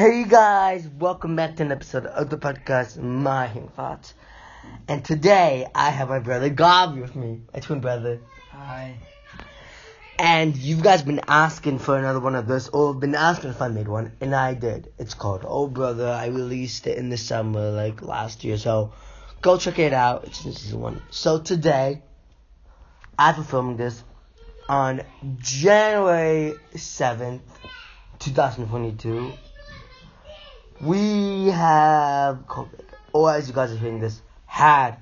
Hey guys, welcome back to an episode of the podcast My Thoughts. And today I have my brother Gabi with me, my twin brother. Hi. And you guys been asking for another one of this, or been asking if I made one, and I did. It's called Oh Brother. I released it in the summer, like last year, so go check it out. It's this is one. So today, after filming this on January seventh, two thousand twenty-two, we have COVID, or as you guys are hearing this, had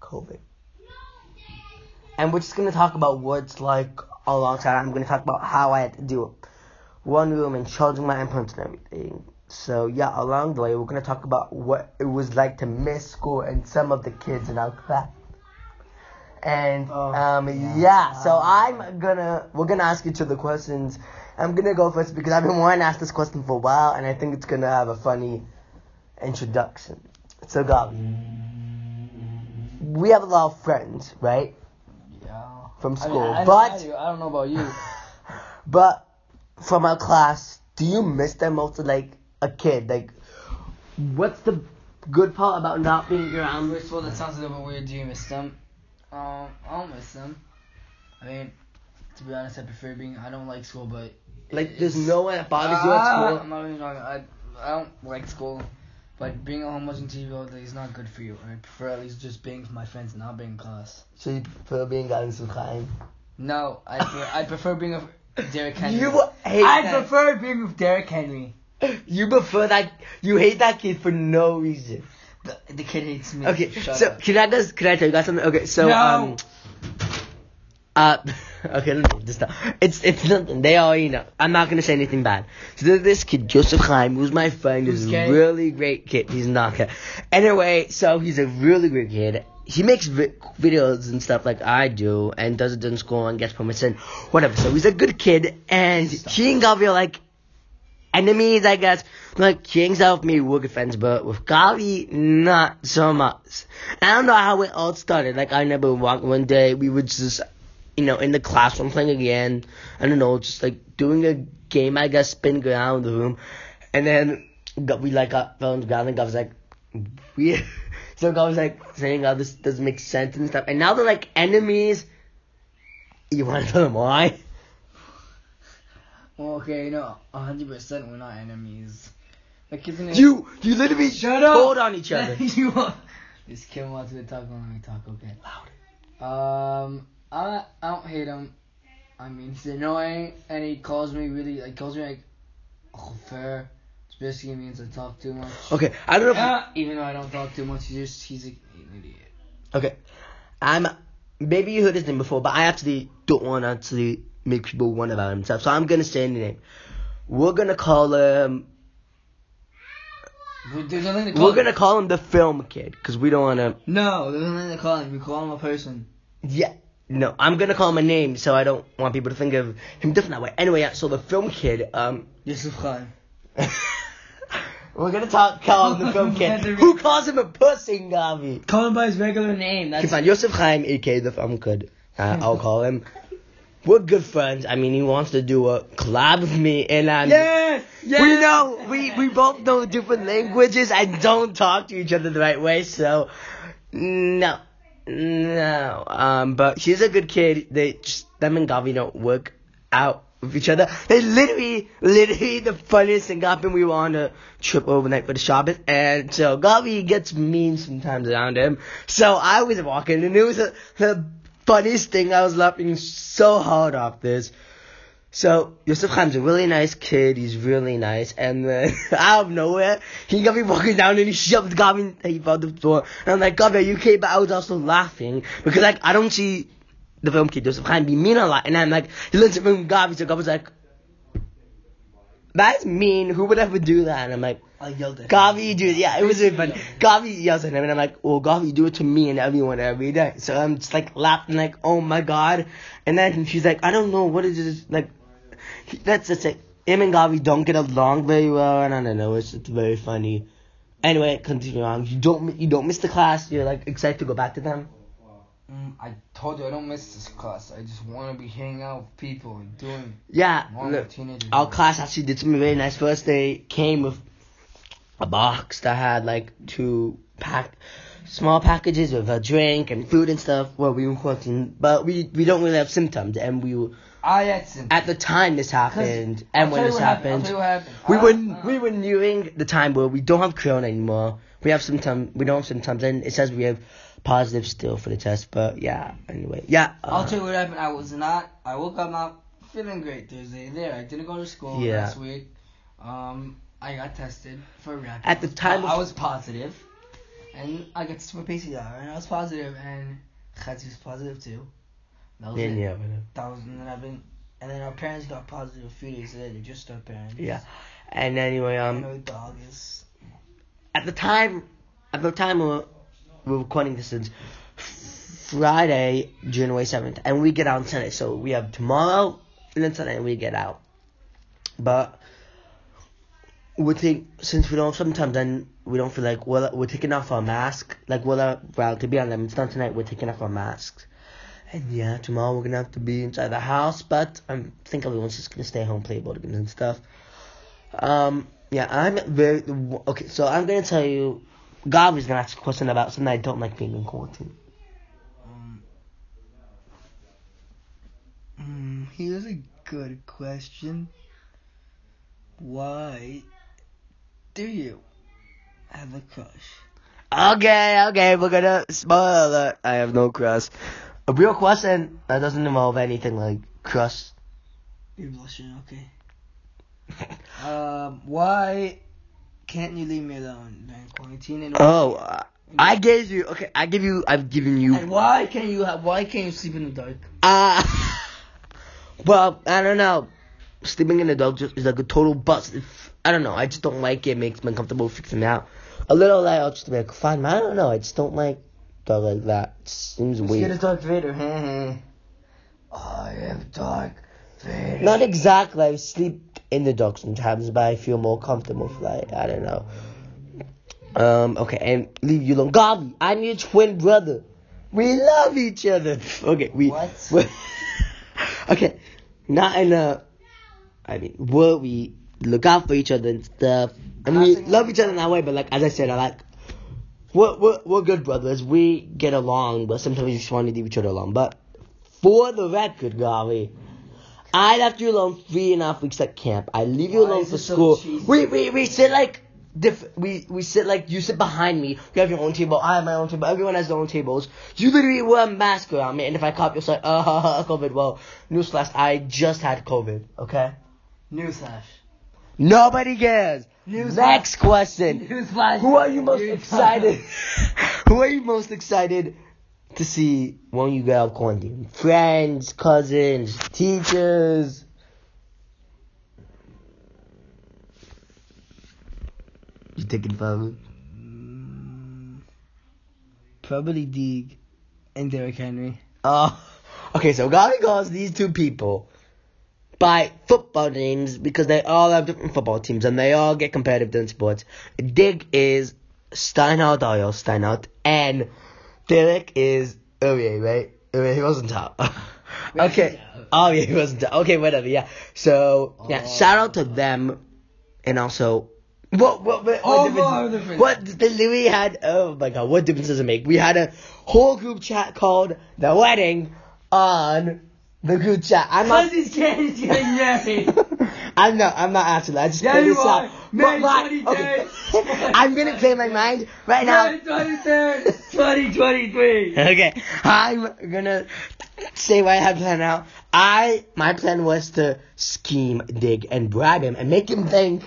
COVID. And we're just gonna talk about what it's like alongside. I'm gonna talk about how I had to do it. One room and charging my implants and everything. So yeah, along the way we're gonna talk about what it was like to miss school and some of the kids in our class. And Oh, um yeah. yeah, so I'm gonna we're gonna ask each other questions. I'm gonna go first because I've been wanting to ask this question for a while and I think it's gonna have a funny introduction. So Gabi, we have a lot of friends, right? Yeah. From I school. mean, I, I, but I, do. I don't know about you. but from our class, do you miss them most like a kid? Like what's the good part about not being around? First of all, that sounds a little bit weird. Do you miss them? Um, I don't miss them. I mean, to be honest, I prefer being. I don't like school, but Like there's no one that bothers you at school. I'm not even talking. I I don't like school, but being at home watching TV all day is not good for you. I prefer at least just being with my friends and not being in class. So you prefer being out in some. No, I prefer, I prefer being with Derek Henry. You hate I that. prefer being with Derrick Henry. You prefer that you hate that kid for no reason. The, the kid hates me. Okay, Shut so up. can I just can I tell you guys something? Okay, so No. um uh okay, let me just stop. It's it's nothing. They already know. I'm not gonna say anything bad. So this kid, Joseph Chaim, who's my friend, Who's who's a really great kid. He's not gay. Anyway, so he's a really great kid. He makes vi- videos and stuff like I do, and does it in school and gets permission, whatever. So he's a good kid, and he and Gabi are like enemies, I guess. Like, he helped me, we're friends, but with Gabi, not so much. I don't know how it all started. Like, I remember one, day, we were just, you know, in the classroom playing again. I don't know, just like doing a game, I guess, spinning around the room. And then we like got fell on the ground and God was like, weird. So God was like saying, oh, this doesn't make sense and stuff. And now they're like enemies. You want to them why? Okay, no, hundred percent we're not enemies. Like, isn't it? You, you literally Shut up. Hold on each other. you are. This kid wants to talk. And let me talk. Okay. Loud. Um, I I don't hate him. I mean, he's annoying, and he calls me really like calls me like, oh, fair. Which basically means I talk too much. Okay, I don't know if even though I don't talk too much, he's just he's a, an idiot. Okay. I'm maybe you heard his name before, but I actually don't want to actually make people wonder about himself. So I'm gonna say the name. We're gonna call him. There's nothing to call We're him. gonna call him the film kid because we don't want to. No, there's nothing to call him. We call him a person. Yeah. No, I'm gonna call him a name, so I don't want people to think of him different that way. Anyway, yeah, so the film kid, um, Yosef Chaim. we're gonna talk call him the film kid. Who calls him a pussy, Gavi? Call him by his regular name. That's fine. Yosef Chaim, aka the film kid. Uh, I'll call him. We're good friends. I mean, he wants to do a collab with me, and I'm. Yes! Yes! We know we we both know different languages and don't talk to each other the right way, so no, no. Um, but she's a good kid. They just them and Gavi don't work out with each other. They literally, literally the funniest thing happened. We were on a trip overnight for the Shabbos, and so Gavi gets mean sometimes around him. So I was walking, and it was a, the funniest thing. I was laughing so hard off this. So Yosef Chaim's a really nice kid. He's really nice, and then out of nowhere, he got me walking down and he shoved Gavin. He fell the door. and I'm like, Gavin, you okay? But I was also laughing because like I don't see the film kid Yosef Chaim be mean a lot, and I'm like, he learns it from Gavin. So Gavin's like, that's mean. Who would ever do that? And I'm like. I yelled at Gavi, dude, yeah, it was really fun. Gavi yells at him, and I'm like, well, Gavi, do it to me and everyone every day. So I'm just like laughing, like, oh my god. And then she's like, I don't know, what is this? Like, that's just it. Him and Gavi don't get along very well, and I don't know, it's, it's very funny. Anyway, continue on. You don't, you don't miss the class. You're like excited to go back to them. Mm, I told you I don't miss this class. I just want to be hanging out with people and doing Yeah, look, our class actually did something very nice First. They came with a box that had like two pack small packages with a drink and food and stuff while we were quarantined. But we we don't really have symptoms, and we were, I had symptoms. at the time this happened, and when this happened. Happened. tell you what happened. We Uh, were uh, we were nearing the time where we don't have corona anymore. We have symptoms. We don't have symptoms, and it says we have positive still for the test. But yeah, anyway, yeah. I'll uh, tell you what happened. I was not. I woke up not feeling great Thursday. There, I didn't go to school Yeah. last week. Um, I got tested for rapid. At the time I of- was positive, and I got tested for PCR, and I was positive, and Chetzi was positive too. That was yeah, it. yeah. That was, and then I've been, and then our parents got positive a few days later, just our parents. Yeah. And anyway, um, know the dog is. at the time, at the time we were, we were recording this is Friday, January seventh, and we get out on Sunday. So we have tomorrow and then Sunday, and we get out. But we think since we don't sometimes then we don't feel like well we're taking off our mask like well well to be honest it's not tonight we're taking off our masks. And yeah, tomorrow we're gonna have to be inside the house, but I think everyone's just gonna stay home, play board games and stuff. Um, yeah, I'm very okay. So I'm gonna tell you, Gabri's gonna ask a question about something I don't like being in quarantine. Um, mm, here's a good question. Why do you have a crush? Okay, okay, we're gonna spoil alert. I have no crush. A real question that doesn't involve anything like crush. You're blushing, okay. um, why can't you leave me alone during quarantine? And Oh, uh, I gave you. Okay, I give you. I've given you. and why can't you have? Why can't you sleep in the dark? Uh, well, I don't know. Sleeping in the dark just is like a total bust. If, I don't know. I just don't like it. it makes me uncomfortable. Freaks me out. A little light, I'll just be like, fine. But I don't know. I just don't like dark like that. It seems You're weird. the Dark Vader. I am Dark Vader. Not exactly. I sleep in the dark sometimes, but I feel more comfortable. Like I don't know. Um. Okay, and leave you alone, Gabi. I'm your twin brother. We love each other. Okay, we. What? okay, not in a. I mean, will we look out for each other and stuff? And we love each other in that way, but like as I said, I like. We're, we're, we're good brothers. We get along, but sometimes we just want to leave each other alone. But for the record, Gabi, I left you alone three and a half weeks at camp. I leave you Why alone for so school. cheesy? we, we we sit like diff- we we sit like you sit behind me. You have your own table. I have my own table. Everyone has their own tables. You literally wear a mask around me, and if I cough, you'll say, "Uh, ha, ha, COVID." Well, newsflash: I just had COVID. Okay. Newsflash. Nobody cares. Newsflash. Next question. Newsflash. Who are you most Newsflash. excited? Who are you most excited to see when you get out of quarantine? Friends, cousins, teachers. You taking forever? Mm, Probably Deeg and Derrick Henry. Oh, okay. So Gabi calls these two people by football names because they all have different football teams and they all get competitive in sports. Dig is Steinhardt, Ariel Steinhardt, and Derek is oh yeah, right? Oh yeah, he wasn't top. okay. Oh yeah, he wasn't top. Okay, whatever. Yeah. So yeah, Oh. shout out to them, and also. What what what, Oh, what, difference, difference? what the Louis had oh my god what difference does it make? We had a whole group chat called the wedding on the group chat. I'm not Because is getting married. I'm not I'm not actually I just Yeah, you this are. out. May But my- 23rd. I'm gonna play my mind right now. 2023, 2023. Okay, I'm gonna say what I have planned out. I my plan was to scheme, dig, and bribe him and make him think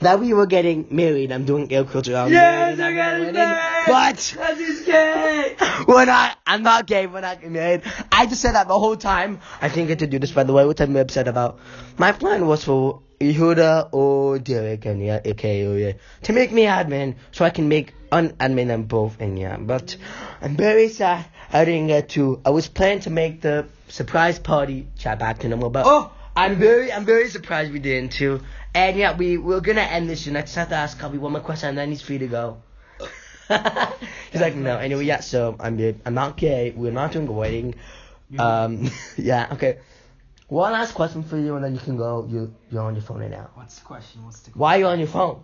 that we were getting married. I'm doing air quotes around Yes, I I'm got it. married. But That's his kid. we're not. I'm not gay. We're not married. I just said that the whole time. I didn't get to do this, by the way, which I'm upset about. My plan was for Yehuda or Derek and yeah, aka yeah, to make me admin so I can make unadmin them both and yeah. But I'm very sad I didn't get to. I was planning to make the surprise party chat back to normal, but Oh. I'm very, I'm very surprised we didn't too. And yeah, we we're gonna end this soon. I just have to ask Cubby one more question, and then he's free to go. he's like, no. Anyway, yeah. So I'm good. I'm not gay. We're not doing a wedding. Um, yeah. Okay. One last question for you, and then you can go. You you're on your phone right now. What's the question? What's the question? Why are you on your phone?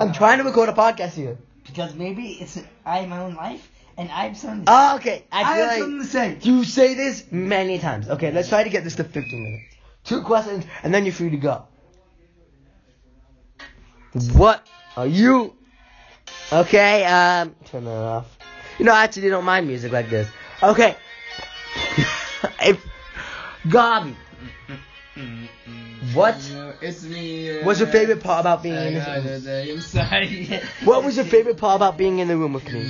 I'm trying to record a podcast here. Because maybe it's I have my own life and I have something. Oh, okay. I I feel have something to say. you say this many times. Okay, let's try to get this to 15 minutes. Two questions, and then you're free to go. What are you? Okay, um, turn that off. You know, I actually don't mind music like this. Okay. if, Gabi, what It's me. uh, was your favorite part about being in this gotta I'm sorry. What was your favorite part about being in the room with me?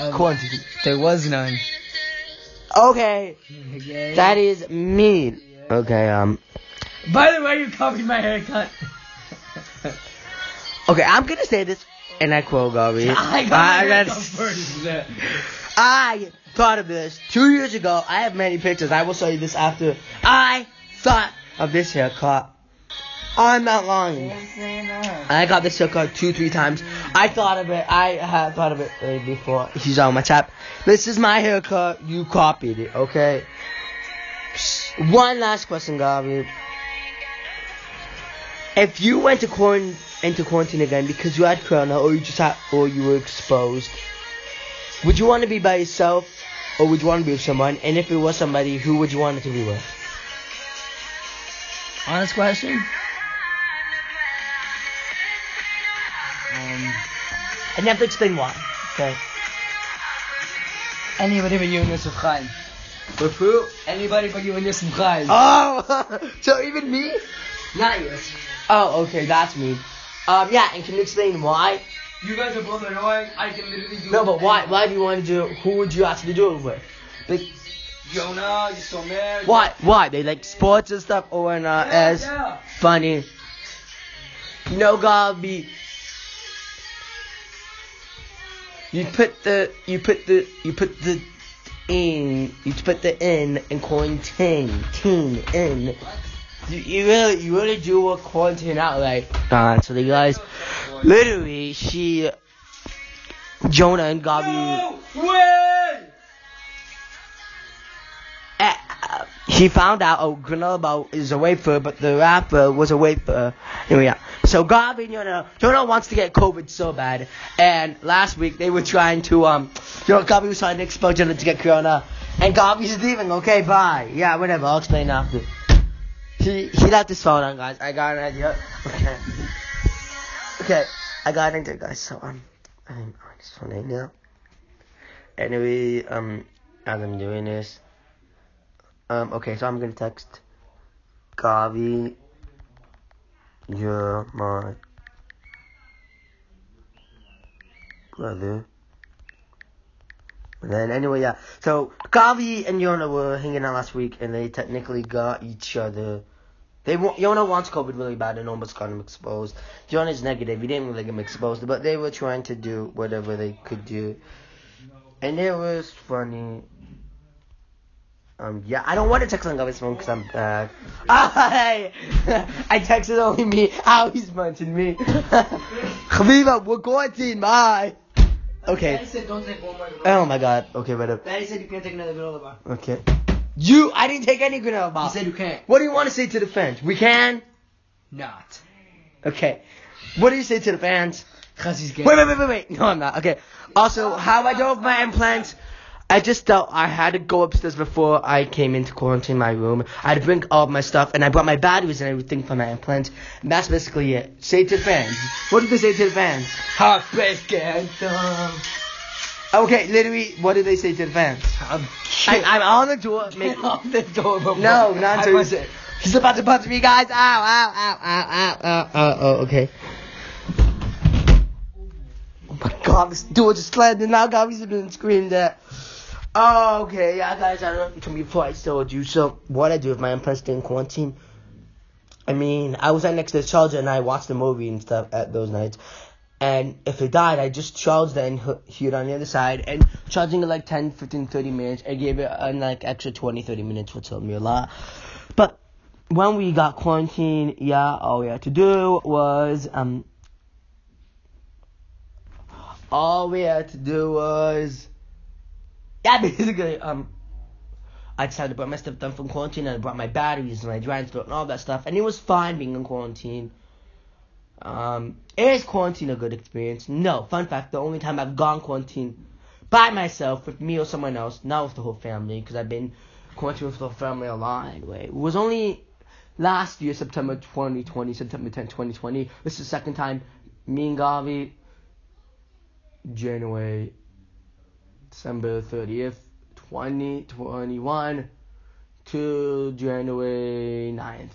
Um, Quarantine. There was none. Okay, Okay. that is mean. Okay, um, By the way, you copied my haircut. Okay, I'm gonna say this, and I quote Gabi. I got I I thought of this two years ago. I have many pictures. I will show you this after. I thought of this haircut. I'm not lying. I got this haircut two, three times. I thought of it. I had thought of it before. He's on my tap. This is my haircut. You copied it, okay? One last question, Gabi. If you went to quarantine, into quarantine again because you had corona or you just had, or you were exposed, would you want to be by yourself or would you want to be with someone? And if it was somebody, who would you want it to be with? Honest question. Um, And you have to explain why. Okay. anybody but you and Yosef Chaim. With who? Anybody but you and Yosef Chaim. Oh, so even me? Not you. Oh, okay, that's me. Um, yeah, and can you explain why? You guys are both annoying. I can literally do No, but why? Why do you want to do? It? Who would you actually do it with? Like, Jonah, you're so mad. why? Why? They like sports and stuff, or not Yeah, as yeah. funny? No, God be. You put the you put the you put the in you put the in in quarantine teen in. You, you really you really do a quarantine out like uh, so the guys literally she Jonah and Gabi No way! uh, he found out oh Granola is a wafer but the rapper was a wafer anyway yeah. So Gabi and Jonah Jonah wants to get COVID so bad and last week they were trying to um you know Gabi was trying to expel Jonah to get Corona and Gabi's leaving okay bye. Yeah whatever I'll explain after he he left his phone on guys I got an idea okay okay I got an idea guys so I'm um I'm on his phone right now anyway um as I'm doing this um, okay, so I'm gonna text Gavi. You're my brother. And then anyway, yeah. So Gavi and Yona were hanging out last week, and they technically got each other. They Yona wants COVID really bad and almost got him exposed. Yona's negative. He didn't really get him exposed, but they were trying to do whatever they could do, and it was funny. Um, yeah, I don't want to text on Gavi's phone because I'm bad. I, I texted only me. Ow, he's punching me. Khabiba, we're quarantined. Bye. Okay. Daddy said don't take one more. Oh my god. Okay, whatever. Daddy said you can't take another granola bar. Okay. You, I didn't take any granola He said you can't. What do you want to say to the fans? We can? Not. Okay. What do you say to the fans? Cause he's gay. Wait, wait, wait, wait, wait. No, I'm not. Okay. Also, how I with my implants. I just thought I had to go upstairs before I came into quarantine my room. I had to bring all of my stuff, and I brought my batteries and everything for my implants. And that's basically it. Say to the fans. What did they say to the fans? Heartbreak anthem. Okay, literally, what did they say to the fans? I'm I, I'm on the door. Make, off the door no, not until punch he's, about to punch me, guys. Ow, ow, ow, ow, ow, ow, ow. Oh, okay. Oh my god, this door just slammed and now Gabby's been screamed at. Oh, okay, yeah, guys, I don't know if you told me before I told you. So, what I do if my stay in quarantine, I mean, I was right next to the charger and I watched the movie and stuff at those nights. And if it died, I just charged it and hu- on the other side. And charging it like 10, 15, 30 minutes, I gave it uh, like extra 20, 30 minutes, which helped me a lot. But when we got quarantined, yeah, all we had to do was, um, all we had to do was, yeah, basically, um, I had to bring my stuff done from quarantine and I brought my batteries and my throat and all that stuff. And it was fine being in quarantine. Um, is quarantine a good experience? No. Fun fact: the only time I've gone quarantine by myself with me or someone else, not with the whole family, because I've been quarantined with the family a lot anyway. It was only last year, September 2020, September 10, 2020. This is the second time me and Gavi, January, December 30th, 2021 to January 9th,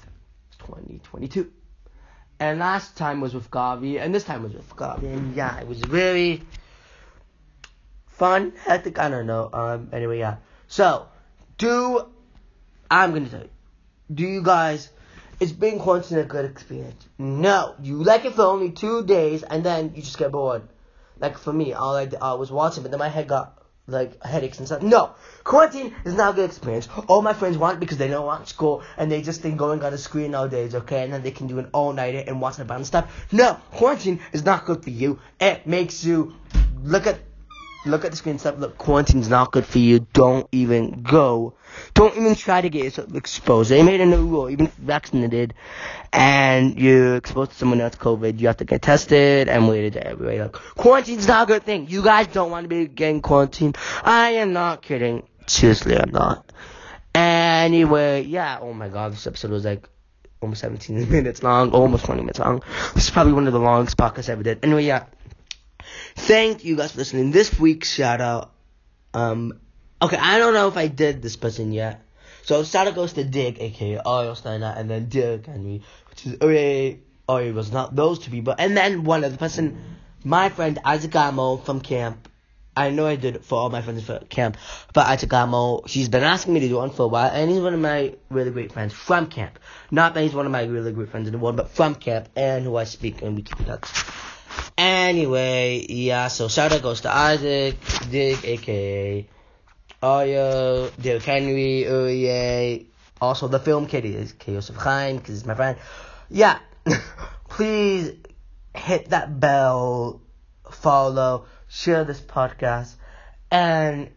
2022. And last time was with Gavi, and this time was with Gavi, and yeah, it was very fun, hectic, I don't know. Um, anyway, yeah. So, do, I'm gonna tell you, do you guys, is being quarantined a good experience? No. You like it for only two days, and then you just get bored. Like for me, all I, I was watching, but then my head got like headaches and stuff. No, quarantine is not a good experience. All my friends want it because they don't want school and they just think going on a screen nowadays, okay, and then they can do an all nighter and watch about and stuff. No, quarantine is not good for you. It makes you look at look at the screen stuff. Look, quarantine's not good for you. Don't even go. Don't even try to get yourself exposed. They made a new rule, even if vaccinated, and you're exposed to someone else COVID, you have to get tested and wait waited everywhere. Like, quarantine's not a good thing. You guys don't want to be getting quarantined. I am not kidding. Seriously, I'm not. Anyway, yeah. Oh my god, this episode was like almost 17 minutes long, almost 20 minutes long. This is probably one of the longest podcasts I ever did. Anyway, yeah. Thank you guys for listening. This week's shout out, um, okay, I don't know if I did this person yet. So shout out goes to Dick, aka Ariel Steiner, and then Dick Henry, which is Uri. Uri was not those two people, and then one other person, my friend Isaac from camp. I know I did for all my friends for camp, but Isaac Gamo, she's been asking me to do one for a while, and he's one of my really great friends from camp. Not that he's one of my really great friends in the world, but from camp, and who I speak, and we keep in touch. Anyway, yeah, so shout out goes to Isaac, Dick, aka Ayo, Derrick Henry, Uriye, also the film kid is Yosef Chaim, because he's my friend. Yeah, please hit that bell, follow, share this podcast, and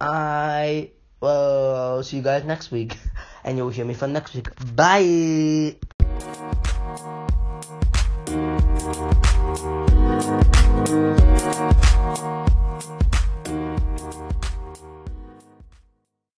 I will see you guys next week. And you'll hear me from next week. Bye!